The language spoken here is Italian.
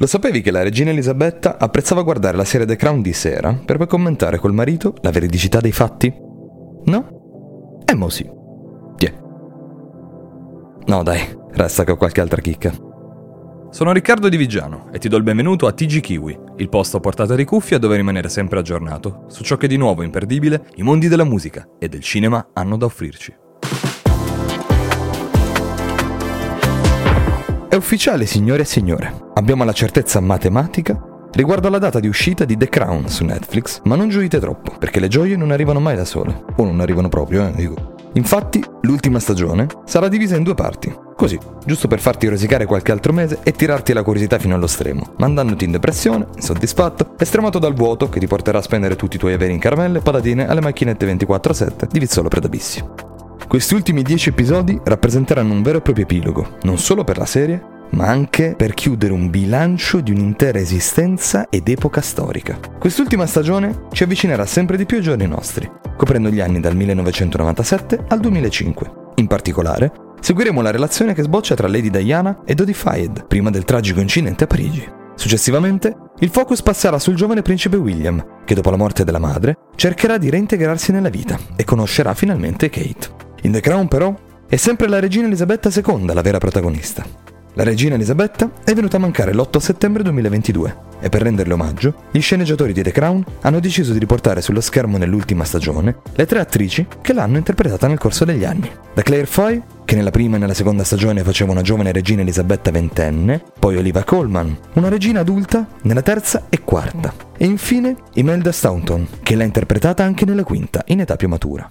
Lo sapevi che la regina Elisabetta apprezzava guardare la serie The Crown di sera per poi commentare col marito la veridicità dei fatti? No? E mo sì. Tiè. No dai, resta che ho qualche altra chicca. Sono Riccardo Di Vigiano e ti do il benvenuto a TG Kiwi, il posto a portata di cuffia dove rimanere sempre aggiornato su ciò che di nuovo imperdibile i mondi della musica e del cinema hanno da offrirci. È ufficiale, signore e signore. Abbiamo la certezza matematica riguardo alla data di uscita di The Crown su Netflix, ma non gioite troppo, perché le gioie non arrivano mai da sole. O non arrivano proprio, eh, dico. Infatti, l'ultima stagione sarà divisa in due parti. Così, giusto per farti rosicare qualche altro mese e tirarti la curiosità fino allo stremo, mandandoti in depressione, insoddisfatto e stremato dal vuoto che ti porterà a spendere tutti i tuoi averi in caramelle, patatine alle macchinette 24-7 di Vizzolo Predabissi. Questi ultimi dieci episodi rappresenteranno un vero e proprio epilogo, non solo per la serie, ma anche per chiudere un bilancio di un'intera esistenza ed epoca storica. Quest'ultima stagione ci avvicinerà sempre di più ai giorni nostri, coprendo gli anni dal 1997 al 2005. In particolare, seguiremo la relazione che sboccia tra Lady Diana e Dodi Fayed, prima del tragico incidente a Parigi. Successivamente, il focus passerà sul giovane principe William, che dopo la morte della madre cercherà di reintegrarsi nella vita e conoscerà finalmente Kate. In The Crown però è sempre la regina Elisabetta II la vera protagonista. La regina Elisabetta è venuta a mancare l'8 settembre 2022 e per renderle omaggio, gli sceneggiatori di The Crown hanno deciso di riportare sullo schermo nell'ultima stagione le tre attrici che l'hanno interpretata nel corso degli anni. Da Claire Foy, che nella prima e nella seconda stagione faceva una giovane regina Elisabetta ventenne, poi Oliva Coleman, una regina adulta nella terza e quarta, e infine Imelda Staunton, che l'ha interpretata anche nella quinta, in età più matura.